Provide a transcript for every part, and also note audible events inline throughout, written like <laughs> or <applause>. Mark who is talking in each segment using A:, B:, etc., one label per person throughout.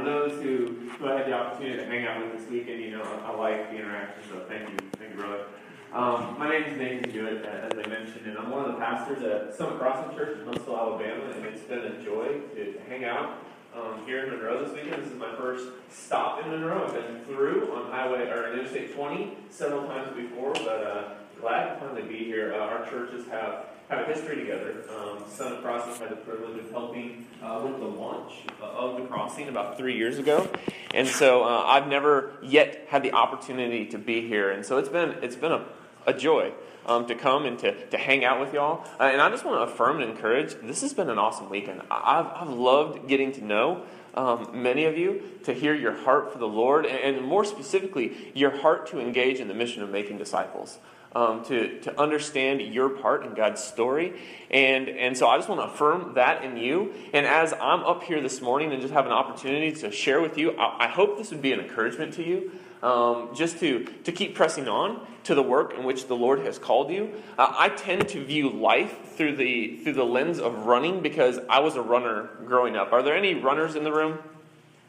A: for those who, who I had the opportunity to hang out with this weekend, you know, I, like the interaction, so thank you, thank you, brother. Um, my name is Nathan Jewett, as I mentioned, and I'm one of the pastors at Summit Crossing Church in Huntsville, Alabama, and it's been a joy to, to hang out um, here in Monroe this weekend. This is my first stop in Monroe. I've been through on Highway or Interstate 20 several times before, but uh, glad to finally be here. Uh, our churches have have a history together. Um, Summit Crossing had the privilege of helping uh, with the launch of the crossing about three years ago, and so uh, I've never yet had the opportunity to be here, and so it's been it's been a, a joy. Um, to come and to, to hang out with y'all. Uh, and I just want to affirm and encourage this has been an awesome weekend. I've, I've loved getting to know um, many of you, to hear your heart for the Lord, and, and more specifically, your heart to engage in the mission of making disciples um, to, to understand your part in God's story. And, and so I just want to affirm that in you. And as I'm up here this morning and just have an opportunity to share with you, I, I hope this would be an encouragement to you. Um, just to, to keep pressing on to the work in which the Lord has called you. Uh, I tend to view life through the, through the lens of running because I was a runner growing up. Are there any runners in the room?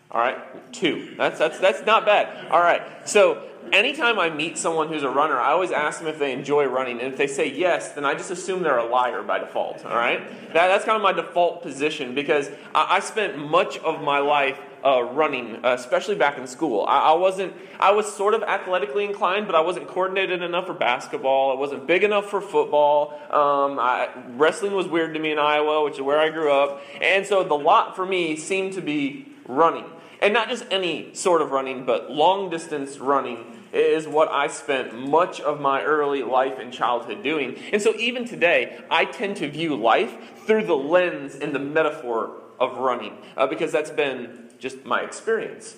A: All right, two. That's, that's, that's not bad. All right, so anytime I meet someone who's a runner, I always ask them if they enjoy running. And if they say yes, then I just assume they're a liar by default. All right? That, that's kind of my default position because I, I spent much of my life uh, running, uh, especially back in school. I, I, wasn't, I was sort of athletically inclined, but I wasn't coordinated enough for basketball. I wasn't big enough for football. Um, I, wrestling was weird to me in Iowa, which is where I grew up. And so the lot for me seemed to be running. And not just any sort of running, but long distance running is what I spent much of my early life and childhood doing. And so even today, I tend to view life through the lens and the metaphor of running, uh, because that's been just my experience.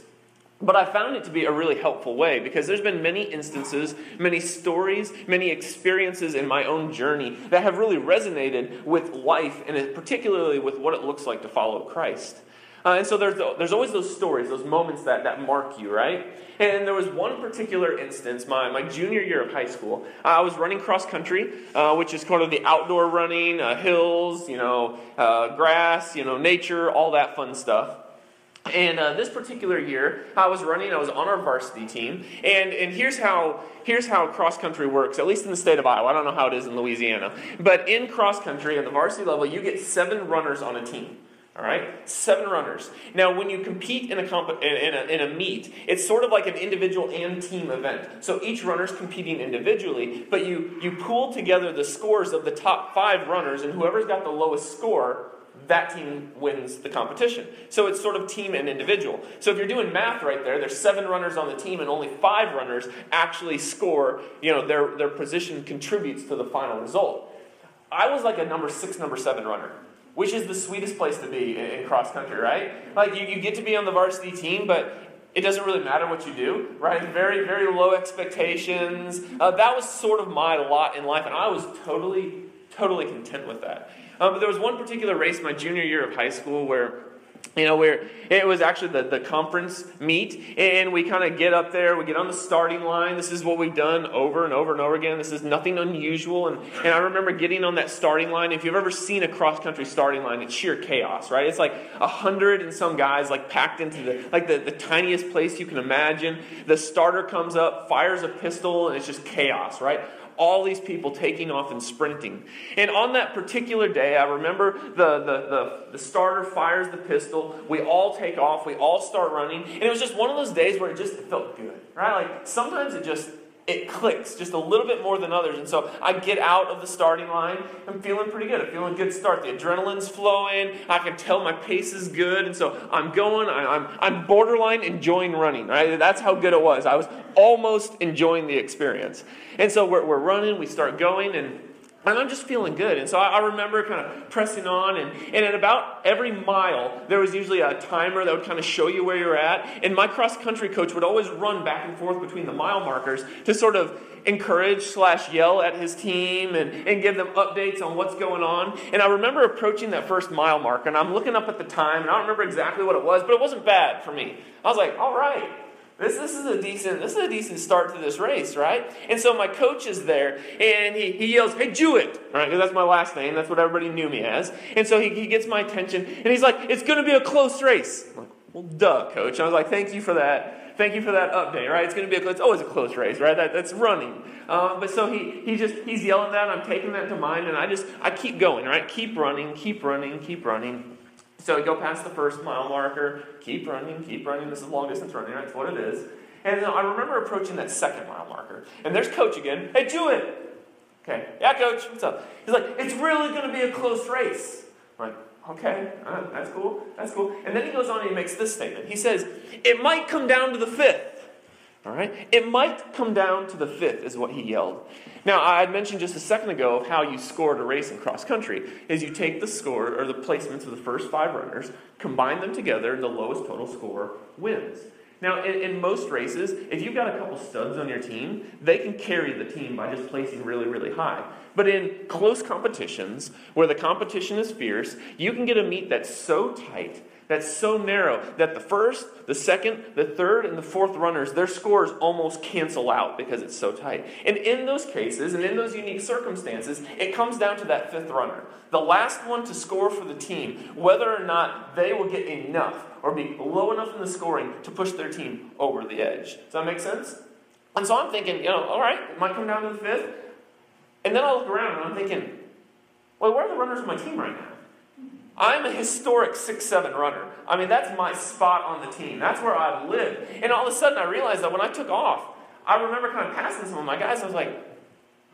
A: But I found it to be a really helpful way because there's been many instances, many stories, many experiences in my own journey that have really resonated with life and particularly with what it looks like to follow Christ. Uh, and so there's, there's always those stories, those moments that, that mark you, right? And there was one particular instance, my, my junior year of high school. I was running cross country, uh, which is kind of the outdoor running, uh, hills, you know, uh, grass, you know, nature, all that fun stuff. And uh, this particular year, I was running. I was on our varsity team, and and here's how here's how cross country works. At least in the state of Iowa, I don't know how it is in Louisiana, but in cross country at the varsity level, you get seven runners on a team. All right, seven runners. Now, when you compete in a, comp- in, a, in a meet, it's sort of like an individual and team event. So each runner's competing individually, but you, you pool together the scores of the top five runners, and whoever's got the lowest score, that team wins the competition. So it's sort of team and individual. So if you're doing math right there, there's seven runners on the team, and only five runners actually score. You know, their, their position contributes to the final result. I was like a number six, number seven runner which is the sweetest place to be in, cross country, right? Like you, you get to be on the varsity team, but it doesn't really matter what you do, right? Very, very low expectations. Uh, that was sort of my lot in life, and I was totally, totally content with that. Um, but there was one particular race my junior year of high school where you know, where it was actually the, the conference meet, and we kind of get up there, we get on the starting line. This is what we've done over and over and over again. This is nothing unusual. And, and I remember getting on that starting line. If you've ever seen a cross country starting line, it's sheer chaos, right? It's like a hundred and some guys like packed into the like the, the tiniest place you can imagine. The starter comes up, fires a pistol, and it's just chaos, right? All these people taking off and sprinting. And on that particular day, I remember the, the, the, the, starter fires the pistol. We all take off. We all start running. And it was just one of those days where it just felt good, right? Like sometimes it just it clicks just a little bit more than others. And so I get out of the starting line. I'm feeling pretty good. I'm feeling a good start. The adrenaline's flowing. I can tell my pace is good. And so I'm going. I'm, I'm borderline enjoying running. Right? That's how good it was. I was almost enjoying the experience. And so we're, we're running. We start going. And and I'm just feeling good. And so I, remember kind of pressing on. And, and at about every mile, there was usually a timer that would kind of show you where you're at. And my cross country coach would always run back and forth between the mile markers to sort of encourage slash yell at his team and, and give them updates on what's going on. And I remember approaching that first mile mark. And I'm looking up at the time. And I don't remember exactly what it was, but it wasn't bad for me. I was like, all right. This, this is a decent this is a decent start to this race, right? And so my coach is there, and he, he yells, "Hey, Jewett!" Right? Because that's my last name. That's what everybody knew me as. And so he, he gets my attention, and he's like, "It's going to be a close race." I'm like, Well, duh, coach. I was like, thank you for that. Thank you for that update, right? It's going to be a, it's always a close race, right? That, that's running. Um, but so he, he just, he's yelling that, I'm taking that to mind, and I just, I keep going, right? Keep running, keep running, keep running. So we go past the first mile marker, keep running, keep running. This is long distance running. That's what it is. And then I remember approaching that second mile marker. And there's coach again. Hey, Jewett. Okay. Yeah, coach. What's up? He's like, it's really going to be a close race. I'm like, Okay, uh, that's cool. That's cool. And then he goes on and he makes this statement. He says, It might come down to the fifth. All right? It might come down to the fifth, is what he yelled. Now, I had mentioned just a second ago of how you scored a race in cross country. Is you take the score or the placements of the first five runners, combine them together, and the lowest total score wins. Now, in, in, most races, if you've got a couple studs on your team, they can carry the team by just placing really, really high. But in close competitions, where the competition is fierce, you can get a meet that's so tight that's so narrow that the first, the second, the third, and the fourth runners, their scores almost cancel out because it's so tight. And in those cases, and in those unique circumstances, it comes down to that fifth runner. The last one to score for the team, whether or not they will get enough or be low enough in the scoring to push their team over the edge. Does that make sense? And so I'm thinking, you know, all right, it might come down to the fifth. And then I look around and I'm thinking, well, where are the runners of my team right now? I'm a historic six-seven runner. I mean, that's my spot on the team. That's where I've lived. And all of a sudden, I realized that when I took off, I remember kind of passing some of my guys. I was like,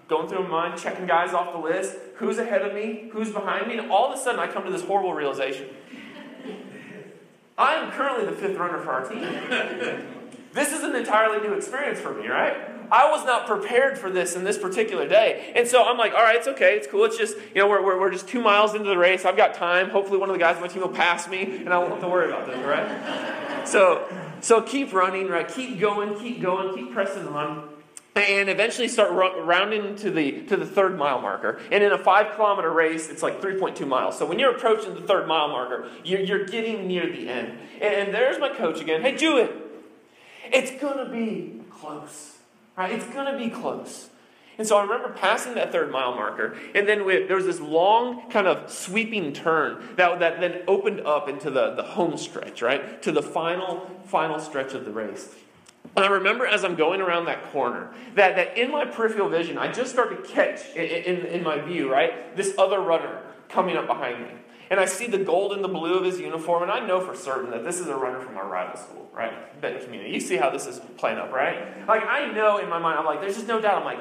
A: going through my mind, checking guys off the list, who's ahead of me, who's behind me, and all of a sudden, I come to this horrible realization. I am currently the fifth runner for our team. <laughs> this is an entirely new experience for me, right? I was not prepared for this in this particular day. And so I'm like, all right, it's okay. It's cool. It's just, you know, we're, we're, we're just two miles into the race. I've got time. Hopefully, one of the guys on my team will pass me, and I won't have to worry about this, right? so, so keep running, right? Keep going, keep going, keep pressing on and eventually start rounding to the to the third mile marker. And in a five kilometer race, it's like 3.2 miles. So when you're approaching the third mile marker, you're, you're getting near the end. And there's my coach again. Hey, Jewett, it's gonna be close. Right? It's going to be close. And so I remember passing that third mile marker, and then we, there was this long, kind of sweeping turn that, that then opened up into the, the home stretch, right? To the final, final stretch of the race. And I remember as I'm going around that corner, that, that in my peripheral vision, I just start to catch in, in, in my view, right? This other runner coming up behind me. And I see the gold and the blue of his uniform, and I know for certain that this is a runner from our rival school, right? Benton Community. You see how this is playing up, right? Like, I know in my mind, I'm like, there's just no doubt. I'm like,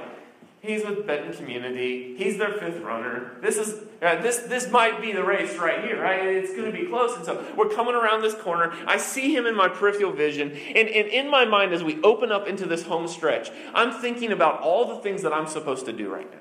A: he's with Benton Community. He's their fifth runner. This is uh, this this might be the race right here, right? It's going to be close. And so we're coming around this corner. I see him in my peripheral vision, and, and in my mind, as we open up into this home stretch, I'm thinking about all the things that I'm supposed to do right now.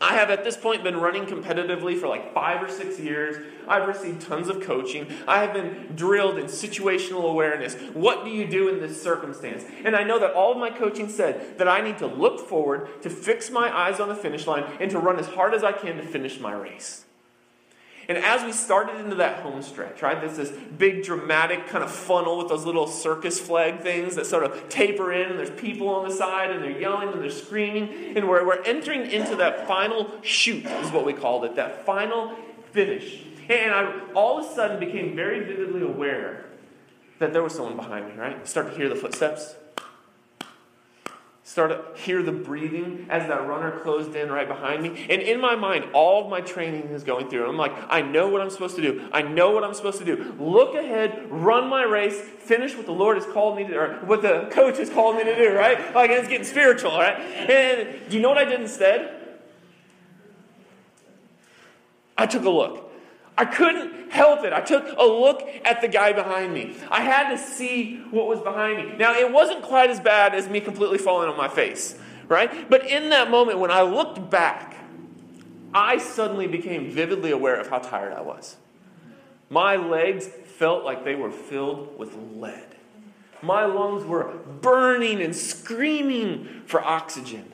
A: I have at this point been running competitively for like five or six years. I've received tons of coaching. I have been drilled in situational awareness. What do you do in this circumstance? And I know that all of my coaching said that I need to look forward, to fix my eyes on the finish line, and to run as hard as I can to finish my race. And as we started into that home stretch, right, there's this big dramatic kind of funnel with those little circus flag things that sort of taper in, and there's people on the side, and they're yelling and they're screaming. And we're, we're entering into that final chute, is what we called it, that final finish. And I all of a sudden became very vividly aware that there was someone behind me, right? Start to hear the footsteps Start to hear the breathing as that runner closed in right behind me. And in my mind, all of my training is going through. I'm like, I know what I'm supposed to do. I know what I'm supposed to do. Look ahead, run my race, finish what the Lord has called me to, or what the coach has called me to do, right? Like it's getting spiritual, right? And do you know what I did instead? I took a look. I couldn't help it. I took a look at the guy behind me. I had to see what was behind me. Now, it wasn't quite as bad as me completely falling on my face, right? But in that moment, when I looked back, I suddenly became vividly aware of how tired I was. My legs felt like they were filled with lead. My lungs were burning and screaming for oxygen.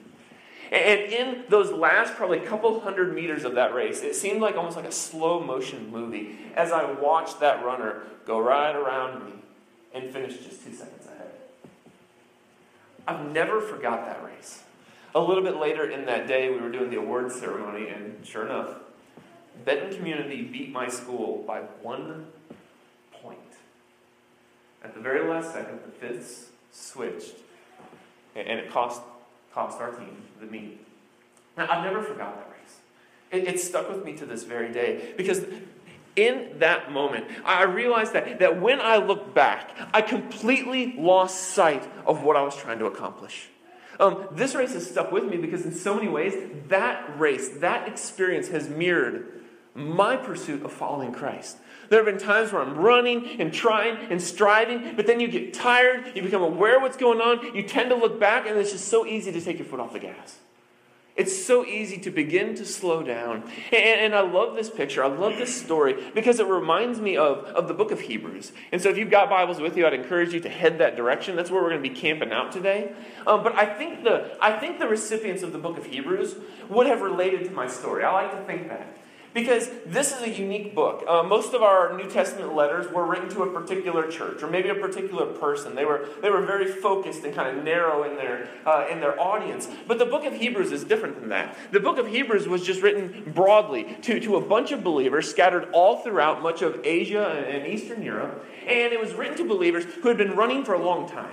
A: And in those last probably couple hundred meters of that race, it seemed like almost like a slow motion movie as I watched that runner go right around me and finish just two seconds ahead. I've never forgot that race. A little bit later in that day, we were doing the awards ceremony, and sure enough, Benton Community beat my school by one point. At the very last second, the fifths switched, and it cost, our team the meet. Now, I've never forgot that race. It, it stuck with me to this very day because in that moment, I realized that, that when I look back, I completely lost sight of what I was trying to accomplish. Um, this race has stuck with me because, in so many ways, that race, that experience has mirrored my pursuit of following Christ. There have been times where I'm running and trying and striving, but then you get tired, you become aware of what's going on, you tend to look back, and it's just so easy to take your foot off the gas. It's so easy to begin to slow down. And, and, I love this picture. I love this story because it reminds me of, of the book of Hebrews. And so if you've got Bibles with you, I'd encourage you to head that direction. That's where we're going to be camping out today. Um, but I think, the, I think the recipients of the book of Hebrews would have related to my story. I like to think that. Because this is a unique book. Uh, most of our New Testament letters were written to a particular church or maybe a particular person. They were, they were very focused and kind of narrow in their, uh, in their audience. But the book of Hebrews is different than that. The book of Hebrews was just written broadly to, to a bunch of believers scattered all throughout much of Asia and Eastern Europe. And it was written to believers who had been running for a long time.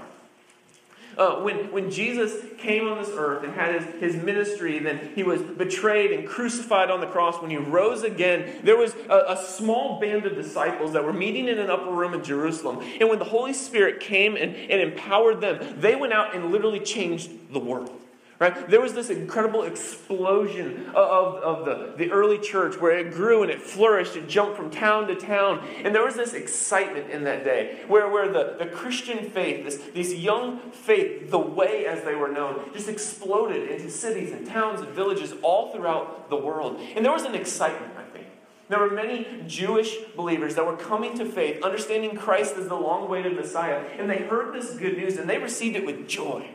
A: Uh, when, when Jesus came on this earth and had his, his ministry, then he was betrayed and crucified on the cross. When he rose again, there was a, a small band of disciples that were meeting in an upper room in Jerusalem. And when the Holy Spirit came and, and empowered them, they went out and literally changed the world. Right? There was this incredible explosion of, of the, the early church where it grew and it flourished. It jumped from town to town. And there was this excitement in that day where, where the, the Christian faith, this, this young faith, the way as they were known, just exploded into cities and towns and villages all throughout the world. And there was an excitement, I think. There were many Jewish believers that were coming to faith, understanding Christ as the long awaited Messiah, and they heard this good news and they received it with joy.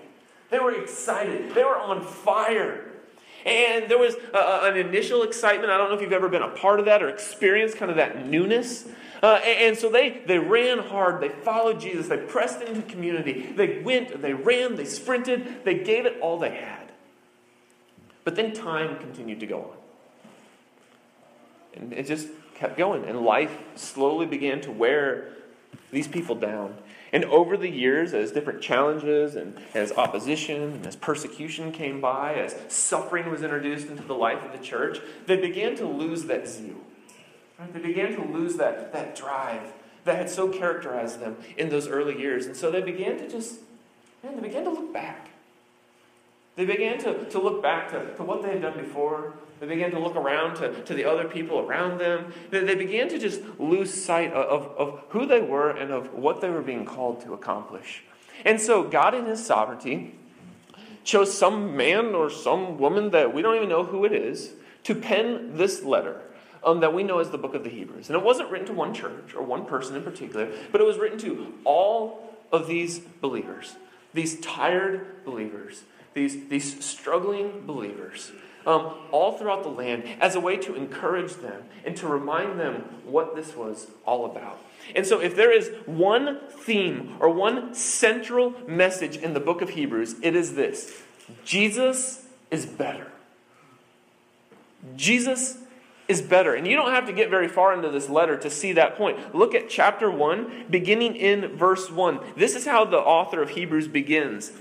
A: They were excited, they were on fire. And there was a, an initial excitement. I don't know if you've ever been a part of that or experienced kind of that newness. Uh, and, and, so they, they ran hard. They followed Jesus. They pressed into community. They went, they ran, they sprinted. They gave it all they had. But then time continued to go on. And it just kept going. And life slowly began to wear these people down. And over the years, as different challenges and as opposition and as persecution came by, as suffering was introduced into the life of the church, they began to lose that zeal. Right? They began to lose that, that drive that had so characterized them in those early years. And so they began to just, man, they began to look back. They began to, to look back to, to what they had done before. They began to look around to, to the other people around them. They, they began to just lose sight of, of, of who they were and of what they were being called to accomplish. And so, God, in His sovereignty, chose some man or some woman that we don't even know who it is to pen this letter um, that we know as the book of the Hebrews. And it wasn't written to one church or one person in particular, but it was written to all of these believers, these tired believers these, these struggling believers um, all throughout the land as a way to encourage them and to remind them what this was all about. And so, if there is one theme or one central message in the book of Hebrews, it is this Jesus is better. Jesus is better. And you don't have to get very far into this letter to see that point. Look at chapter 1, beginning in verse 1. This is how the author of Hebrews begins.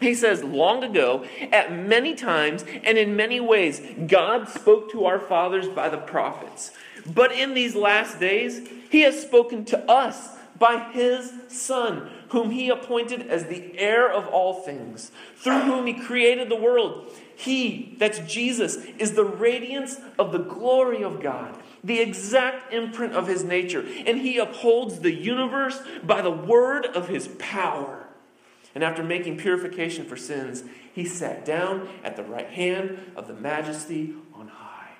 A: He says, long ago, at many times and in many ways, God spoke to our fathers by the prophets. But in these last days, he has spoken to us by his Son, whom he appointed as the heir of all things, through whom he created the world. He, that's Jesus, is the radiance of the glory of God, the exact imprint of his nature, and he upholds the universe by the word of his power. And after making purification for sins, he sat down at the right hand of the majesty on high.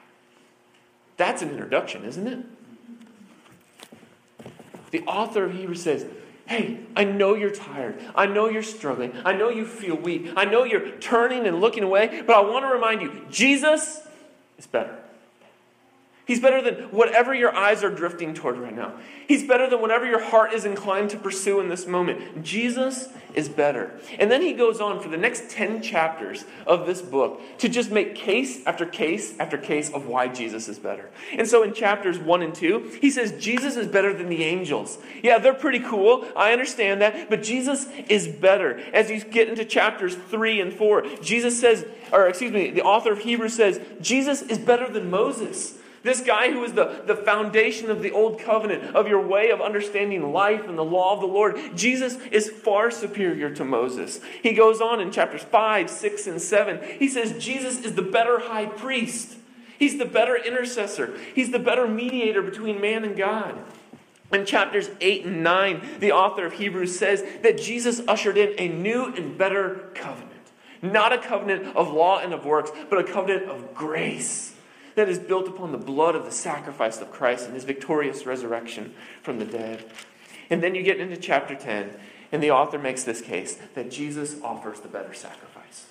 A: That's an introduction, isn't it? The author of Hebrews says, Hey, I know you're tired. I know you're struggling. I know you feel weak. I know you're turning and looking away, but I want to remind you Jesus is better.
B: He's better than whatever your eyes are drifting toward right now. He's better than whatever your heart is inclined to pursue in this moment. Jesus is better. And then he goes on for the next 10 chapters of this book to just make case after case after case of why Jesus is better. And so in chapters 1 and 2, he says Jesus is better than the angels. Yeah, they're pretty cool. I understand that. But Jesus is better. As you get into chapters 3 and 4, Jesus says, or excuse me, the author of Hebrews says, Jesus is better than Moses. This guy who is the, the foundation of the old covenant, of your way of understanding life and the law of the Lord, Jesus is far superior to Moses. He goes on in chapters 5, 6, and 7. He says Jesus is the better high priest. He's the better intercessor. He's the better mediator between man and God. In chapters 8 and 9, the author of Hebrews says that Jesus ushered in a new and better covenant. Not a covenant of law and of works, but a covenant of grace that is built upon the blood of the sacrifice of Christ and his victorious resurrection from the dead. And then you get into chapter 10, and the author makes this case that Jesus offers the better sacrifice.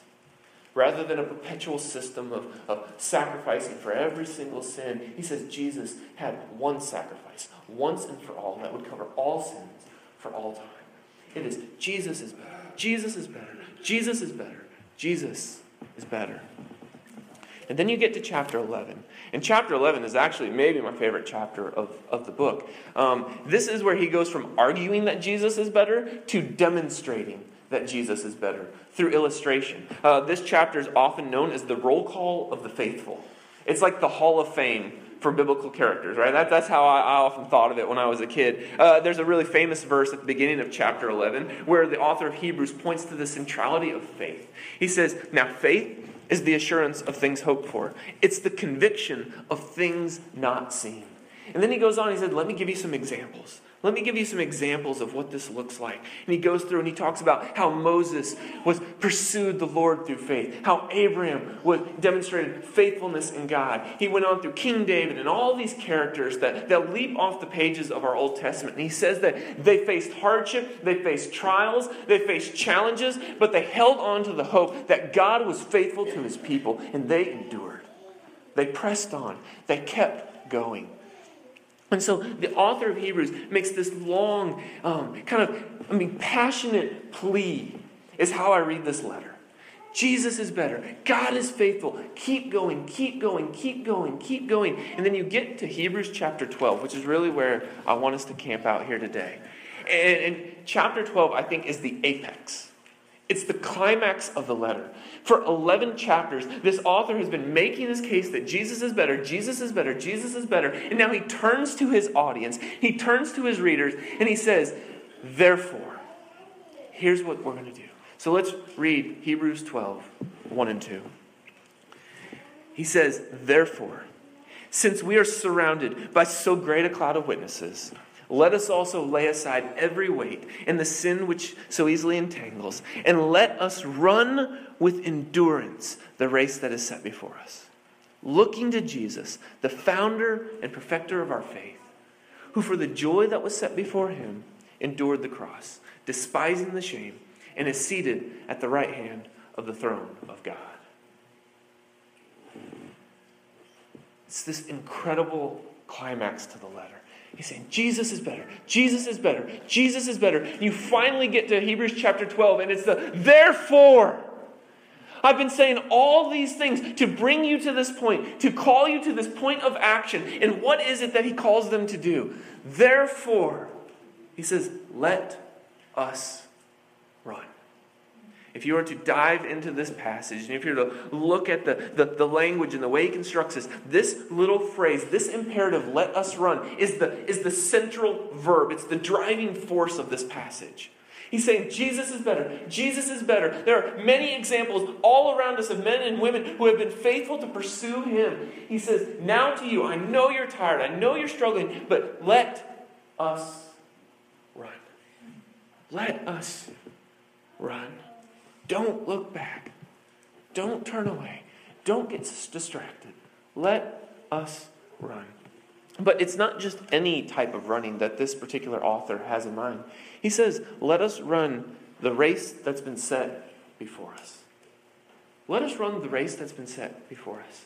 B: Rather than a perpetual system of, of sacrificing for every single sin, he says Jesus had one sacrifice, once and for all, that would cover all sins for all time. It is Jesus is better. Jesus is better. Jesus is better. Jesus is better. And then you get to chapter 11. And chapter 11 is actually maybe my favorite chapter of, of the book. Um, this is where he goes from arguing that Jesus is better to demonstrating that Jesus is better through illustration. Uh, this chapter is often known as the roll call of the faithful. It's like the Hall of Fame for biblical characters, right? That, that's how I, I, often thought of it when I was a kid. Uh, there's a really famous verse at the beginning of chapter 11 where the author of Hebrews points to the centrality of faith. He says, Now, faith is the assurance of things hoped for, it's the conviction of things not seen. And then he goes on, he said, Let me give you some examples. Let me give you some examples of what this looks like. And he goes through and he talks about how Moses was pursued the Lord through faith, how Abraham was demonstrated faithfulness in God. He went on through King David and all these characters that, that leap off the pages of our Old Testament. And he says that they faced hardship, they faced trials, they faced challenges, but they held on to the hope that God was faithful to his people, and they endured. They pressed on, they kept going. And so the author of Hebrews makes this long, um, kind of, I mean, passionate plea, is how I read this letter. Jesus is better. God is faithful. Keep going, keep going, keep going, keep going. And then you get to Hebrews chapter 12, which is really where I want us to camp out here today. And, and chapter 12, I think, is the apex. It's the climax of the letter. For 11 chapters, this author has been making this case that Jesus is better, Jesus is better, Jesus is better. And now he turns to his audience, he turns to his readers, and he says, Therefore, here's what we're going to do. So let's read Hebrews 12, 1 and 2. He says, Therefore, since we are surrounded by so great a cloud of witnesses, let us also lay aside every weight and the sin which so easily entangles, and let us run with endurance the race that is set before us. Looking to Jesus, the founder and perfecter of our faith, who for the joy that was set before him endured the cross, despising the shame, and is seated at the right hand of the throne of God. It's this incredible climax to the letter. He's saying, Jesus is better. Jesus is better. Jesus is better. You finally get to Hebrews chapter 12, and it's the therefore. I've been saying all these things to bring you to this point, to call you to this point of action. And what is it that he calls them to do? Therefore, he says, let us. If you were to dive into this passage, and if you were to look at the, the, the, language and the way he constructs this, this little phrase, this imperative, let us run, is the, is the central verb. It's the driving force of this passage. He's saying Jesus is better. Jesus is better. There are many examples all around us of men and women who have been faithful to pursue him. He says, Now to you, I know you're tired. I know you're struggling, but let us run. Let us run. Don't look back. Don't turn away. Don't get distracted. Let us run. But it's not just any type of running that this particular author has in mind. He says, Let us run the race that's been set before us. Let us run the race that's been set before us.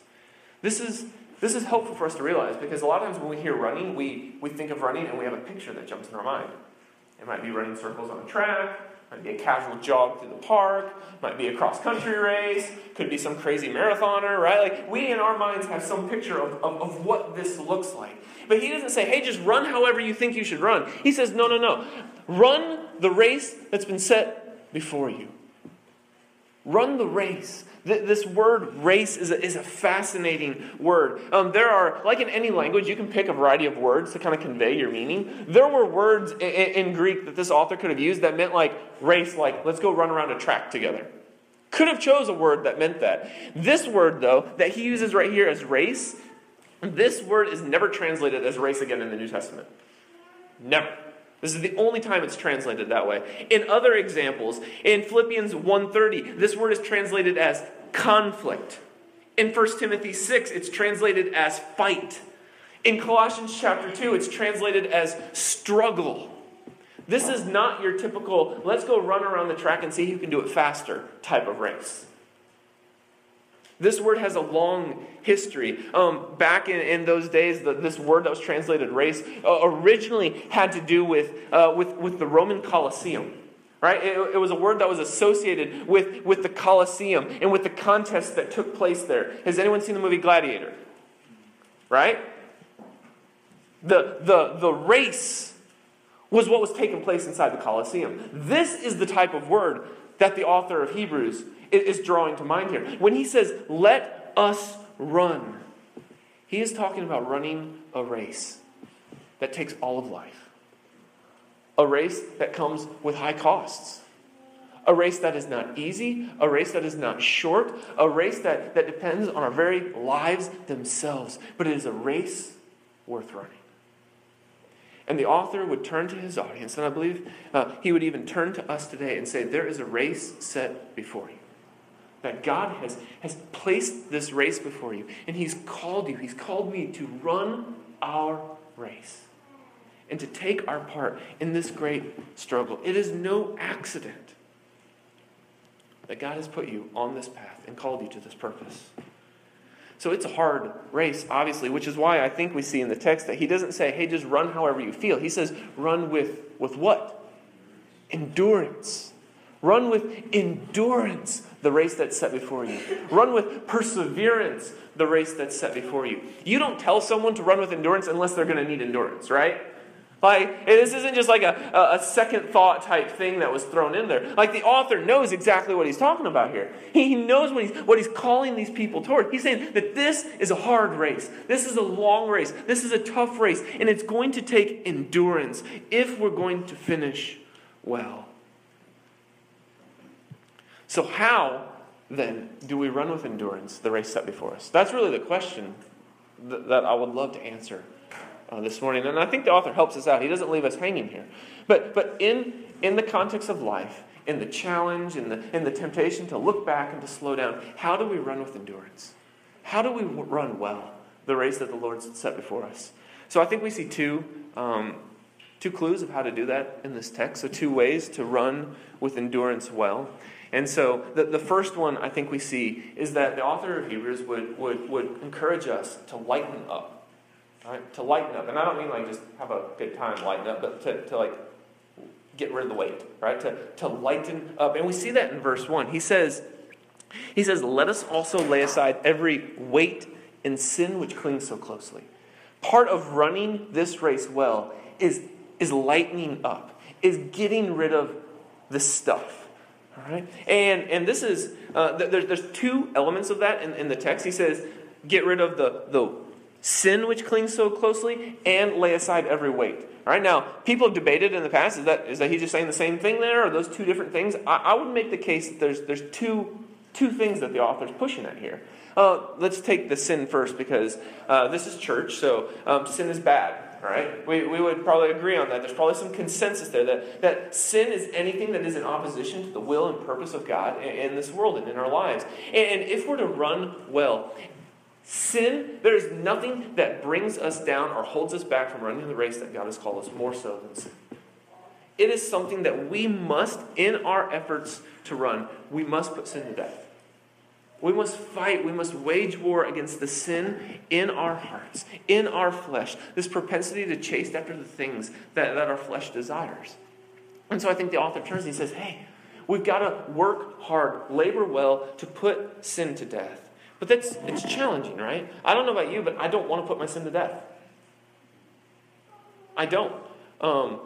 B: This is This is helpful for us to realize because a lot of times when we hear running, we, we think of running and we have a picture that jumps in our mind. It might be running circles on a track, might be a casual jog through the park, might be a cross country race, could be some crazy marathoner, right? Like we in our minds have some picture of, of, of what this looks like. But he doesn't say, hey, just run however you think you should run. He says, no, no, no. Run the race that's been set before you. Run the race. This word race is a, is a fascinating word. Um, there are, like in any language, you can pick a variety of words to kind of convey your meaning. There were words in, in Greek that this author could have used that meant like race, like let's go run around a track together. Could have chose a word that meant that. This word, though, that he uses right here as race, this word is never translated as race again in the New Testament. Never. This is the only time it's translated that way. In other examples, in Philippians 1:30, this word is translated as conflict. In 1 Timothy 6, it's translated as fight. In Colossians chapter 2, it's translated as struggle. This is not your typical, let's go run around the track and see who can do it faster type of race. This word has a long history. Um, back in, in those days, the, this word that was translated race uh, originally had to do with, uh, with, with the Roman Colosseum. Right? It, it, was a word that was associated with, with the Colosseum and with the contests that took place there. Has anyone seen the movie Gladiator? Right? The, the, the race was what was taking place inside the Colosseum. This is the type of word that the author of Hebrews is drawing to mind here. When he says, let us run, he is talking about running a race that takes all of life, a race that comes with high costs. A race that is not easy, a race that is not short, a race that, that depends on our very lives themselves, but it is a race worth running. And the author would turn to his audience, and I believe uh, he would even turn to us today and say, There is a race set before you that God has, has placed this race before you, and He's called you, He's called me to run our race and to take our part in this great struggle. It is no accident that God has put you on this path and called you to this purpose. So it's a hard race, obviously, which is why I think we see in the text that he doesn't say, hey, just run however you feel. He says, run with, with what? Endurance. Run with endurance the race that's set before you. Run with perseverance the race that's set before you. You don't tell someone to run with endurance unless they're going to need endurance, right? Like, this isn't just like a, a second thought type thing that was thrown in there. Like, the author knows exactly what he's talking about here. He knows what he's, what he's calling these people toward. He's saying that this is a hard race. This is a long race. This is a tough race. And it's going to take endurance if we're going to finish well. So, how then do we run with endurance the race set before us? That's really the question that, that I would love to answer uh, this morning. And I think the author helps us out. He doesn't leave us hanging here. But, but in, in the context of life, in the challenge, in the, in the temptation to look back and to slow down, how do we run with endurance? How do we run well the race that the Lord set before us? So I think we see two, um, two clues of how to do that in this text. So, two ways to run with endurance well. And so the, the first one I think we see is that the author of Hebrews would, would, would encourage us to lighten up. Right? To lighten up. And I don't mean like just have a good time lighten up, but to, to like get rid of the weight, right? To, to lighten up. And we see that in verse 1. He says, he says, Let us also lay aside every weight and sin which clings so closely. Part of running this race well is, is lightening up, is getting rid of the stuff all right? And, and this is, uh, there's, there's two elements of that in, in the text. He says, get rid of the, the sin which clings so closely and lay aside every weight. All right, now, people have debated in the past, is that, is that he's just saying the same thing there, or those two different things? I, I would make the case that there's, there's two, two things that the author's pushing at here. Uh, let's take the sin first because uh, this is church, so um, sin is bad right? We, we would probably agree on that. There's probably some consensus there that, that sin is anything that is in opposition to the will and purpose of God in, in this world and in our lives. And, and if we're to run well, sin, there is nothing that brings us down or holds us back from running the race that God has called us more so than sin. It is something that we must, in our efforts to run, we must put sin to death. We must fight, we must wage war against the sin in our hearts, in our flesh, this propensity to chase after the things that, that our flesh desires. And so I think the author turns and he says, hey, we've got to work hard, labor well to put sin to death. But that's it's challenging, right? I don't know about you, but I don't want to put my sin to death. I don't. Um,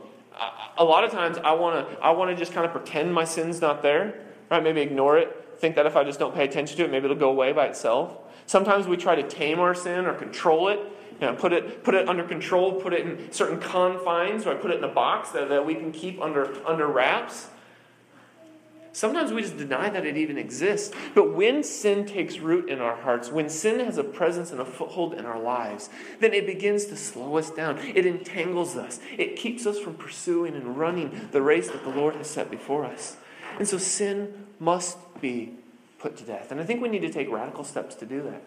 B: a lot of times I want to I want to just kind of pretend my sin's not there, right? Maybe ignore it. Think that if I just don't pay attention to it, maybe it'll go away by itself. Sometimes we try to tame our sin or control it, you know, put it put it under control, put it in certain confines, or I put it in a box that, that we can keep under under wraps. Sometimes we just deny that it even exists. But when sin takes root in our hearts, when sin has a presence and a foothold in our lives, then it begins to slow us down. It entangles us. It keeps us from pursuing and running the race that the Lord has set before us. And so sin must be put to death. And I think we need to take radical steps to do that.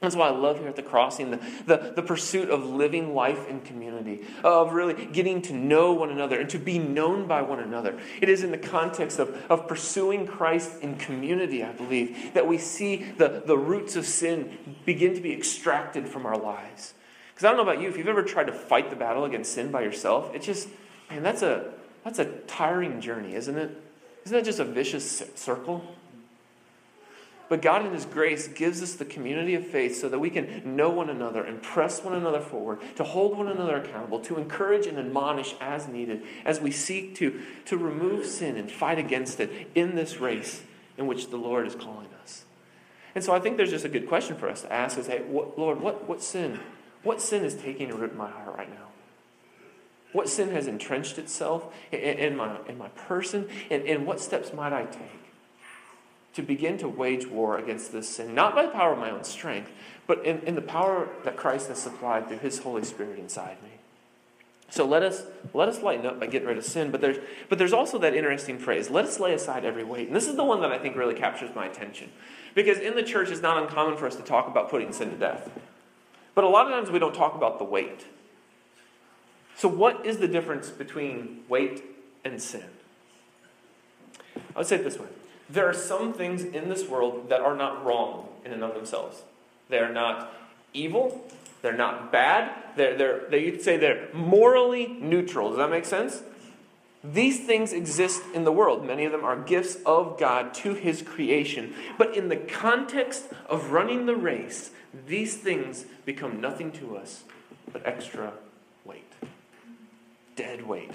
B: That's why I love here at the crossing the, the, the, pursuit of living life in community, of really getting to know one another and to be known by one another. It is in the context of, of pursuing Christ in community, I believe, that we see the, the roots of sin begin to be extracted from our lives. Because I don't know about you, if you've ever tried to fight the battle against sin by yourself, it's just, man, that's a, that's a tiring journey, isn't it? Isn't that just a vicious circle? But God, in His grace, gives us the community of faith so that we can know one another and press one another forward, to hold one another accountable, to encourage and admonish as needed, as we seek to, to remove sin and fight against it in this race in which the Lord is calling us. And so I think there's just a good question for us to ask is, hey, what, Lord, what, what sin? What sin is taking root in my heart right now? What sin has entrenched itself in, my, in my person? And, and what steps might I take? to begin to wage war against this sin, not by the power of my own strength, but in, in the power that Christ has supplied through his Holy Spirit inside me. So let us let us lighten up by getting rid of sin, but there's but there's also that interesting phrase, let us lay aside every weight. And this is the one that I think really captures my attention. Because in the church it's not uncommon for us to talk about putting sin to death. But a lot of times we don't talk about the weight. So what is the difference between weight and sin? I would say it this way. There are some things in this world that are not wrong in and of themselves. They're not evil. They're not bad. They're, they're, they, you could say they're morally neutral. Does that make sense? These things exist in the world. Many of them are gifts of God to His creation. But in the context of running the race, these things become nothing to us but extra. Dead weight.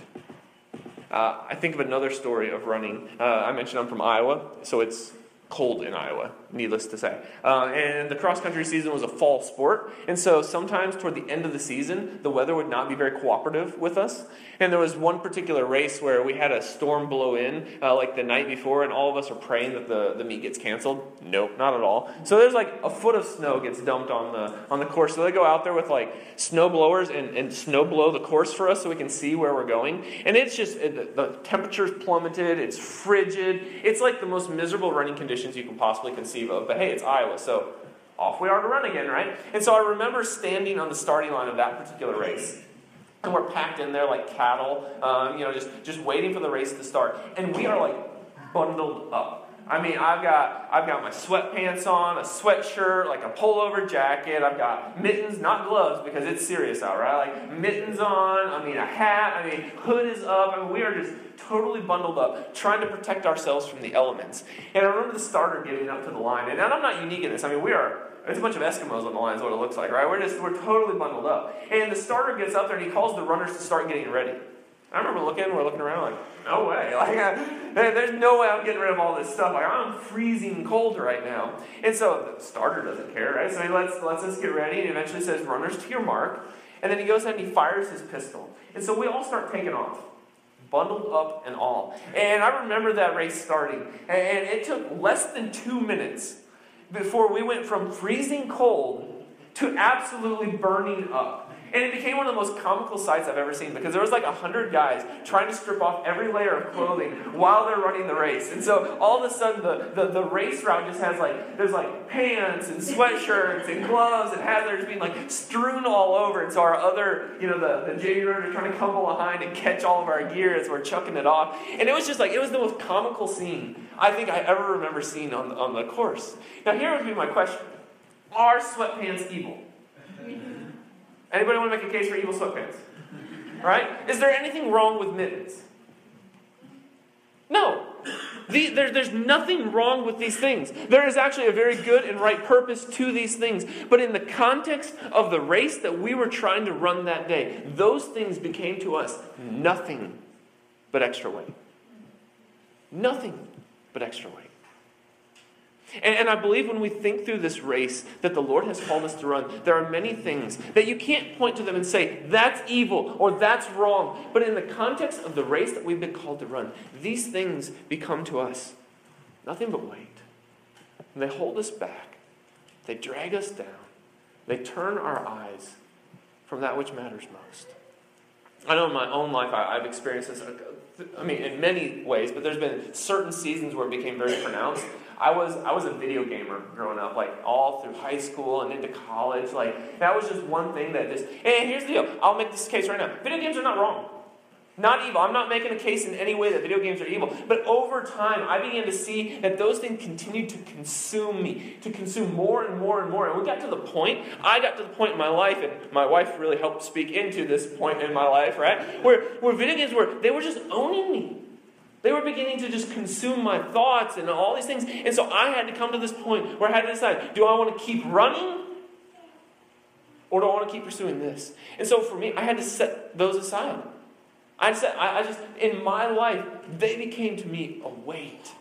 B: Uh, I think of another story of running. Uh, I mentioned I'm from Iowa, so it's cold in Iowa, needless to say. Uh, and the cross country season was a fall sport. And so sometimes toward the end of the season, the weather would not be very cooperative with us. And there was one particular race where we had a storm blow in uh, like the night before, and all of us are praying that the, the meet gets canceled. Nope, not at all. So there's like a foot of snow gets dumped on the on the course. So they go out there with like snow blowers and, and snow blow the course for us so we can see where we're going. And it's just, it, the temperature's plummeted, it's frigid. It's like the most miserable running conditions conditions you can possibly conceive But hey, it's Iowa, so off we are to run again, right? And so I remember standing on the starting line of that particular race. And we're packed in there like cattle, um, you know, just, just waiting for the race to start. And we are like bundled up. I mean, I've got I've got my sweatpants on, a sweatshirt, like a pullover jacket. I've got mittens, not gloves, because it's serious out, right? Like mittens on. I mean, a hat. I mean, hood is up. I mean, we are just totally bundled up, trying to protect ourselves from the elements. And I remember the starter getting up to the line, and I'm not unique in this. I mean, we are. It's a bunch of Eskimos on the line, is what it looks like, right? We're just we're totally bundled up. And the starter gets up there and he calls the runners to start getting ready. I remember looking, we're looking around like, no way. <laughs> Like, I, there's no way I'm getting rid of all this stuff. Like, I'm freezing cold right now. And so the starter doesn't care, right? So he lets, lets us get ready and eventually says, runners to your mark. And then he goes ahead and he fires his pistol. And so we all start taking off, bundled up and all. And I remember that race starting. And it took less than two minutes before we went from freezing cold to absolutely burning up. And it became one of the most comical sights I've ever seen because there was like a hundred guys trying to strip off every layer of clothing while they're running the race. And so all of a sudden the, the, the race route just has like, there's like pants and sweatshirts and gloves and hazards being like strewn all over. And so our other, you know, the, the JV are trying to come behind and catch all of our gear as we're chucking it off. And it was just like, it was the most comical scene I think I ever remember seeing on, on the course. Now here would be my question. Are sweatpants evil? Anybody want to make a case for evil sweatpants? Right? Is there anything wrong with mittens? No. The, there, there's nothing wrong with these things. There is actually a very good and right purpose to these things. But in the context of the race that we were trying to run that day, those things became to us nothing but extra weight. Nothing but extra weight. And, and, I believe when we think through this race that the Lord has called us to run, there are many things that you can't point to them and say, that's evil or that's wrong. But in the context of the race that we've been called to run, these things become to us nothing but weight. And they hold us back, they drag us down, they turn our eyes from that which matters most. I know in my own life I, have experienced this, uh, I mean, in many ways, but there's been certain seasons where it became very pronounced. I was I was a video gamer growing up, like all through high school and into college. Like that was just one thing that just. And here's the deal: I'll make this case right now. Video games are not wrong, not evil. I'm not making a case in any way that video games are evil. But over time, I began to see that those things continued to consume me, to consume more and more and more. And we got to the point. I got to the point in my life, and my wife really helped speak into this point in my life, right? Where where video games were they were just owning me. They were beginning to just consume my thoughts and all these things. And so I had to come to this point where I had to decide do I want to keep running or do I want to keep pursuing this? And so for me, I had to set those aside. I I, I just, in my life, they became to me a weight,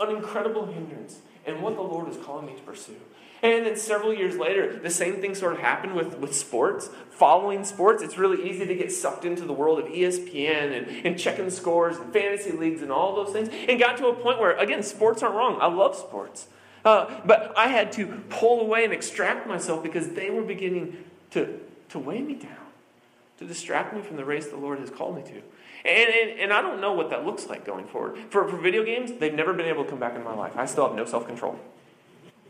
B: an incredible hindrance, and what the Lord is calling me to pursue. And then several years later, the same thing sort of happened with, with sports. Following sports, it's really easy to get sucked into the world of ESPN and, and checking scores and fantasy leagues and all those things. And got to a point where, again, sports aren't wrong. I love sports. Uh, but I had to pull away and extract myself because they were beginning to, to weigh me down, to distract me from the race the Lord has called me to. And, and, and I don't know what that looks like going forward. For, for video games, they've never been able to come back in my life. I still have no self control.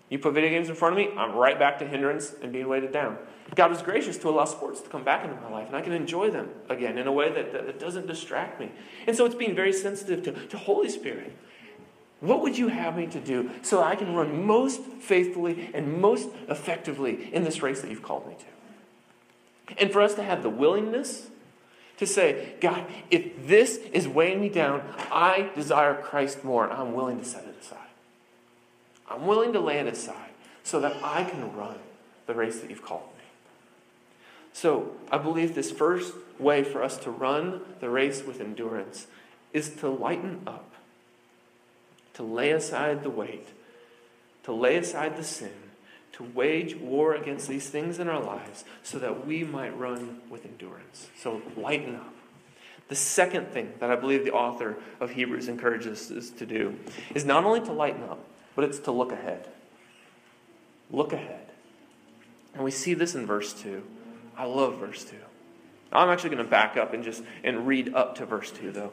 B: You put video games in front of me, I'm right back to hindrance and being weighted down. God was gracious to allow sports to come back into my life, and I can enjoy them again in a way that, that, that doesn't distract me. And so it's being very sensitive to, to Holy Spirit. What would you have me to do so I can run most faithfully and most effectively in this race that you've called me to? And for us to have the willingness to say, God, if this is weighing me down, I desire Christ more, and I'm willing to set it aside. I'm willing to lay it aside so that I can run the race that you've called me. So I believe this first way for us to run the race with endurance is to lighten up, to lay aside the weight, to lay aside the sin, to wage war against these things in our lives so that we might run with endurance. So lighten up. The second thing that I believe the author of Hebrews encourages us to do is not only to lighten up, but it's to look ahead. Look ahead. And we see this in verse 2. I love verse 2. I'm actually going to back up and just and read up to verse 2 though.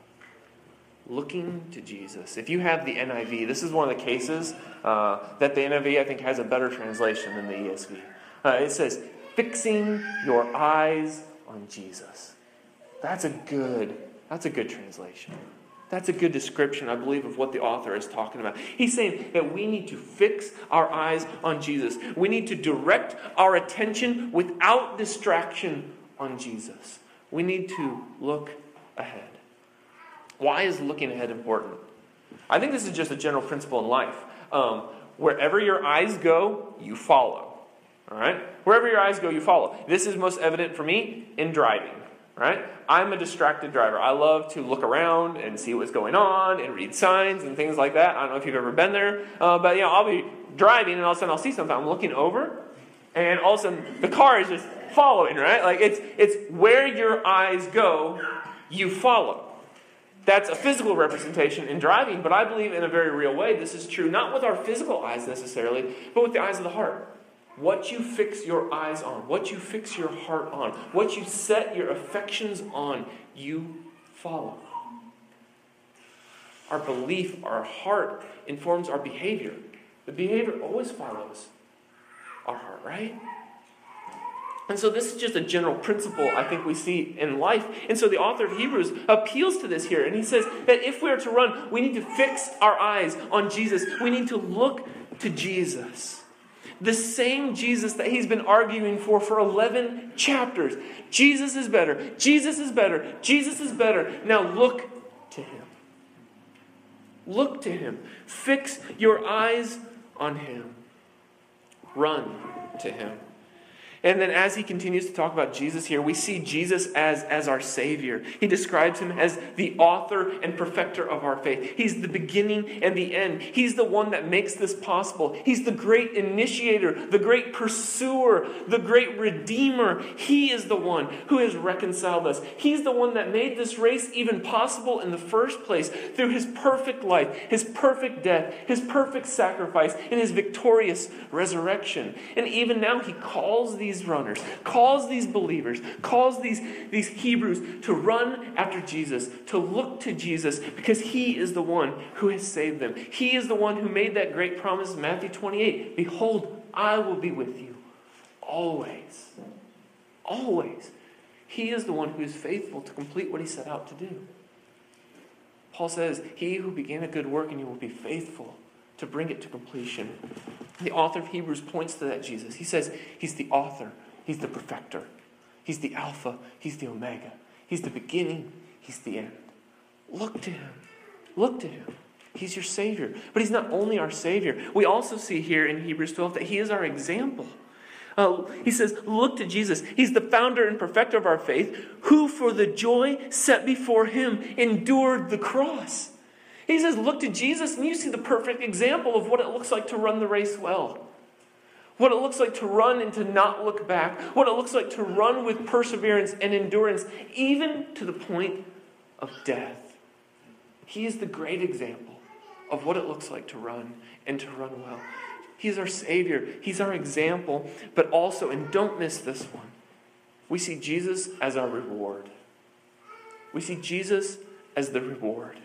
B: Looking to Jesus. If you have the NIV, this is one of the cases uh, that the NIV, I think, has a better translation than the ESV. Uh, it says, fixing your eyes on Jesus. That's a good, that's a good translation. That's a good description, I believe, of what the author is talking about. He's saying that we need to fix our eyes on Jesus. We need to direct our attention without distraction on Jesus. We need to look ahead. Why is looking ahead important? I think this is just a general principle in life. Um, wherever your eyes go, you follow. All right? Wherever your eyes go, you follow. This is most evident for me in driving. right? I'm a distracted driver. I love to look around and see what's going on and read signs and things like that. I don't know if you've ever been there, uh, but you know, I'll be driving and all of a sudden I'll see something. I'm looking over, and all of a sudden the car is just following, right? Like it's it's where your eyes go, you follow. That's a physical representation in driving, but I believe in a very real way this is true, not with our physical eyes necessarily, but with the eyes of the heart. What you fix your eyes on, what you fix your heart on, what you set your affections on, you follow. Our belief, our heart informs our behavior. The behavior always follows our heart, right? And so this is just a general principle I think we see in life. And so the author of Hebrews appeals to this here. And he says that if we are to run, we need to fix our eyes on Jesus. We need to look to Jesus. The same Jesus that he's been arguing for for 11 chapters. Jesus is better. Jesus is better. Jesus is better. Now look to him. Look to him. Fix your eyes on him. Run to him. And then as he continues to talk about Jesus here, we see Jesus as, as our Savior. He describes him as the author and perfecter of our faith. He's the beginning and the end. He's the one that makes this possible. He's the great initiator, the great pursuer, the great redeemer. He is the one who has reconciled us. He's the one that made this race even possible in the first place through his perfect life, his perfect death, his perfect sacrifice, and his victorious resurrection. And even now, he calls these these runners, calls these believers, calls these, these Hebrews to run after Jesus, to look to Jesus, because he is the one who has saved them. He is the one who made that great promise in Matthew 28 Behold, I will be with you always. Always. He is the one who is faithful to complete what he set out to do. Paul says, He who began a good work in you will be faithful to bring it to completion. The author of Hebrews points to that Jesus. He says he's the author, he's the perfecter, he's the Alpha, he's the Omega, he's the beginning, he's the end. Look to him. Look to him. He's your Savior. But he's not only our Savior. We also see here in Hebrews 12 that he is our example. Uh, he says, Look to Jesus. He's the founder and perfecter of our faith, who for the joy set before him endured the cross he says, Look to Jesus, and you see the perfect example of what it looks like to run the race well. What it looks like to run and to not look back. What it looks like to run with perseverance and endurance, even to the point of death. He is the great example of what it looks like to run and to run well. He's our Savior, He's our example, but also, and don't miss this one, we see Jesus as our reward. We see Jesus as the reward.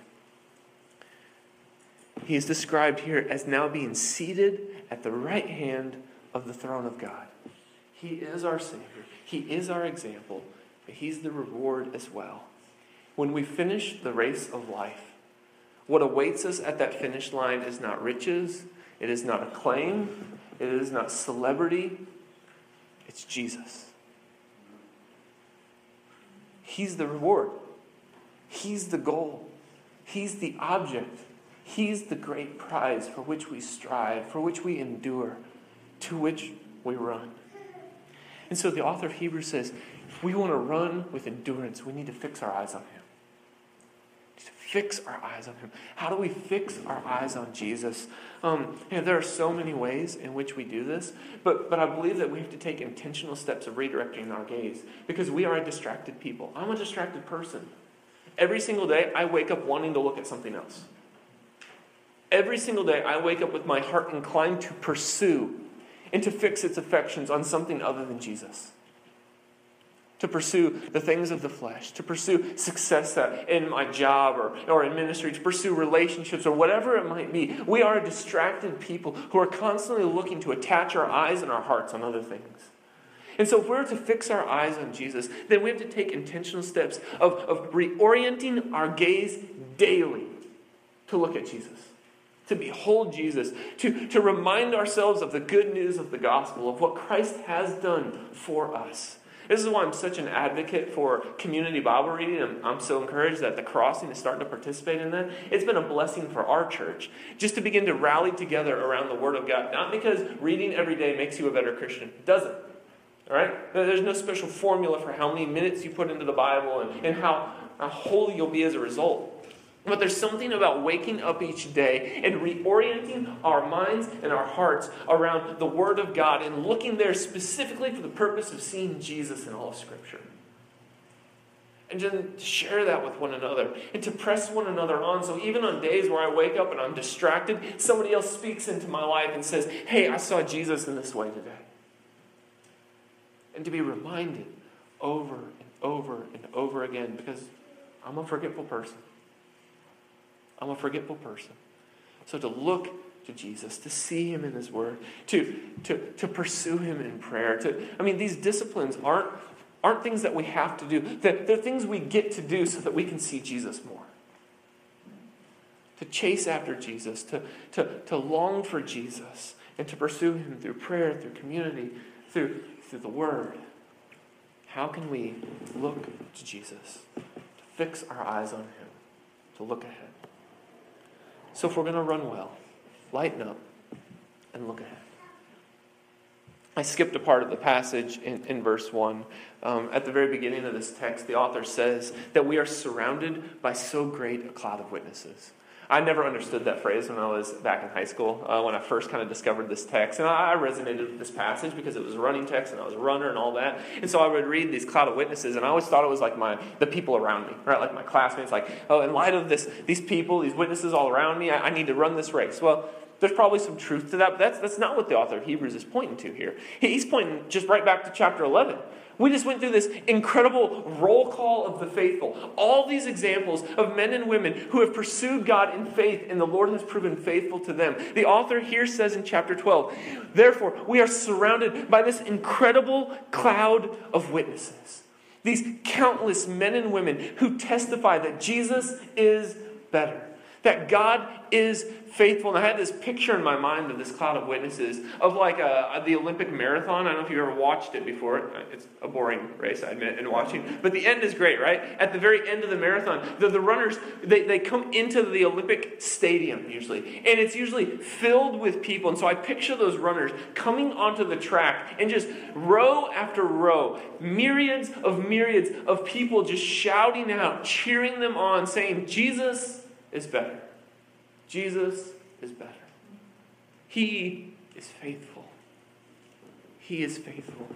B: He is described here as now being seated at the right hand of the throne of God. He is our Savior, He is our example, but He's the reward as well. When we finish the race of life, what awaits us at that finish line is not riches, it is not acclaim, it is not celebrity, it's Jesus. He's the reward, He's the goal, He's the object He's the great prize for which we strive, for which we endure, to which we run. And so the author of Hebrews says if we want to run with endurance, we need to fix our eyes on Him. Fix our eyes on Him. How do we fix our eyes on Jesus? Um, you know, there are so many ways in which we do this, but, but I believe that we have to take intentional steps of redirecting our gaze because we are a distracted people. I'm a distracted person. Every single day, I wake up wanting to look at something else. Every single day, I wake up with my heart inclined to pursue and to fix its affections on something other than Jesus. To pursue the things of the flesh, to pursue success in my job or, or in ministry, to pursue relationships or whatever it might be. We are distracted people who are constantly looking to attach our eyes and our hearts on other things. And so, if we're to fix our eyes on Jesus, then we have to take intentional steps of, of reorienting our gaze daily to look at Jesus to behold Jesus, to, to remind ourselves of the good news of the gospel, of what Christ has done for us. This is why I'm such an advocate for community Bible reading. I'm, I'm so encouraged that the crossing is starting to participate in that. It's been a blessing for our church just to begin to rally together around the Word of God. Not because reading every day makes you a better Christian, it doesn't. All right? There's no special formula for how many minutes you put into the Bible and, and how, how holy you'll be as a result. But there's something about waking up each day and reorienting our minds and our hearts around the Word of God and looking there specifically for the purpose of seeing Jesus in all of Scripture. And to share that with one another and to press one another on. So even on days where I wake up and I'm distracted, somebody else speaks into my life and says, Hey, I saw Jesus in this way today. And to be reminded over and over and over again because I'm a forgetful person. I'm a forgetful person. So to look to Jesus, to see him in his word, to, to, to pursue him in prayer. To, I mean, these disciplines aren't, aren't things that we have to do. They're, they're things we get to do so that we can see Jesus more. To chase after Jesus, to, to, to long for Jesus, and to pursue him through prayer, through community, through, through the word. How can we look to Jesus? To fix our eyes on him, to look ahead. So if we're going to run well, lighten up and look ahead. I skipped a part of the passage in, in verse 1. Um, at the very beginning of this text, the author says that we are surrounded by so great a cloud of witnesses. I never understood that phrase when I was back in high school, uh, when I first kind of discovered this text. And I, resonated with this passage because it was a running text and I was a runner and all that. And so I would read these cloud of witnesses and I always thought it was like my the people around me, right? Like my classmates, like, oh, in light of this, these people, these witnesses all around me, I, I need to run this race. Well, there's probably some truth to that, but that's, that's not what the author of Hebrews is pointing to here. He's pointing just right back to chapter 11 we just went through this incredible roll call of the faithful. All these examples of men and women who have pursued God in faith, and the Lord has proven faithful to them. The author here says in chapter 12, Therefore, we are surrounded by this incredible cloud of witnesses. These countless men and women who testify that Jesus is better, that God is faithful. And I had this picture in my mind of this cloud of witnesses of like a, the Olympic marathon. I don't know if you've ever watched it before. It's a boring race, I admit, in watching. But the end is great, right? At the very end of the marathon, the, the runners, they, they come into the Olympic stadium usually. And it's usually filled with people. And so I picture those runners coming onto the track and just row after row, myriads of myriads of people just shouting out, cheering them on, saying, Jesus is better. Jesus is better. He is faithful. He is faithful.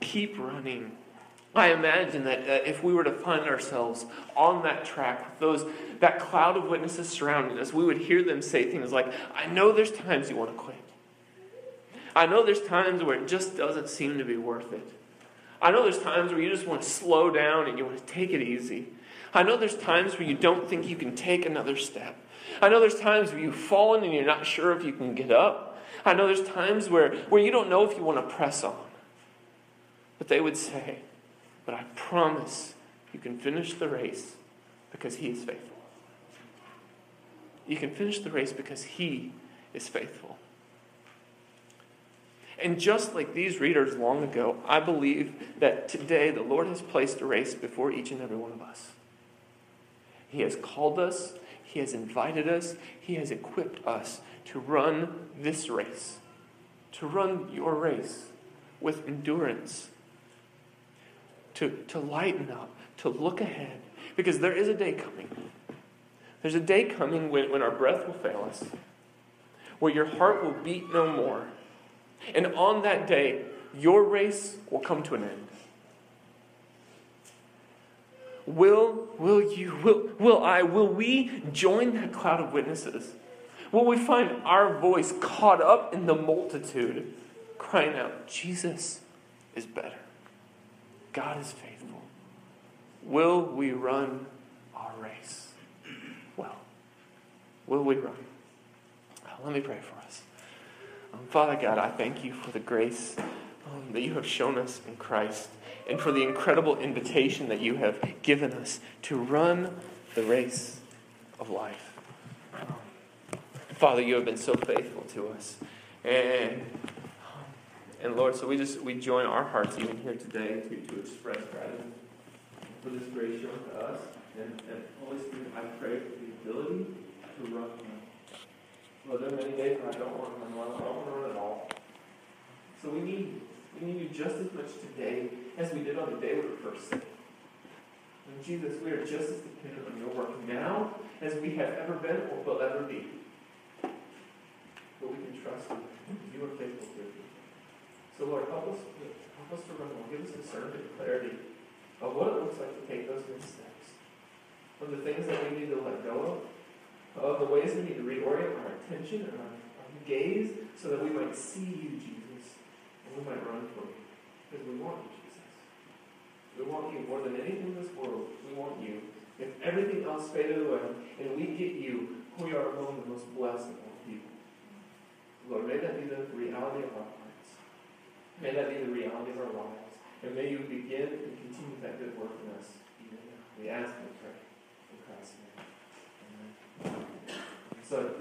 B: Keep running. I imagine that uh, if we were to find ourselves on that track with those that cloud of witnesses surrounding us, we would hear them say things like, "I know there's times you want to quit. I know there's times where it just doesn't seem to be worth it. I know there's times where you just want to slow down and you want to take it easy. I know there's times where you don't think you can take another step. I know there's times where you've fallen and you're not sure if you can get up. I know there's times where, where you don't know if you want to press on. But they would say, But I promise you can finish the race because He is faithful. You can finish the race because He is faithful. And just like these readers long ago, I believe that today the Lord has placed a race before each and every one of us. He has called us he has invited us, He has equipped us to run this race, to run your race with endurance, to, to lighten up, to look ahead. Because there is a day coming. There's a day coming when, when our breath will fail us, where your heart will beat no more. And on that day, your race will come to an end. Will, will you, will, will I, will we join that cloud of witnesses? Will we find our voice caught up in the multitude, crying out, Jesus is better? God is faithful. Will we run our race? Well, will we run? Let me pray for us. Um, Father God, I thank you for the grace that you have shown us in Christ and for the incredible invitation that you have given us to run the race of life. Father, you have been so faithful to us. And, and Lord, so we just we join our hearts even here today to, to express gratitude for this grace shown to us. And, and Holy Spirit, I pray for the ability to run. Lord, there are many days when I don't want to run, I don't want to run at all. So we need we need you
A: just as much today as we did on the day we were first saved. And Jesus, we are just as dependent on your work now as we have ever been or will ever be. But we can trust you you are faithful to you. So Lord, help us, help us to run well. Give us discernment and clarity of what it looks like to take those next steps. Of the things that we need to let go of. Of the ways we need to reorient our attention and our, our gaze so that we might see you, Jesus. We might run you. Because we want you, Jesus. We want you more than anything in this world. We want you. If everything else faded away and we get you, we are among the most blessed of people. Lord, may that be the reality of our hearts. May that be the reality of our lives. And may you begin and continue that good work in us now. We ask and pray in Christ's name. Amen. So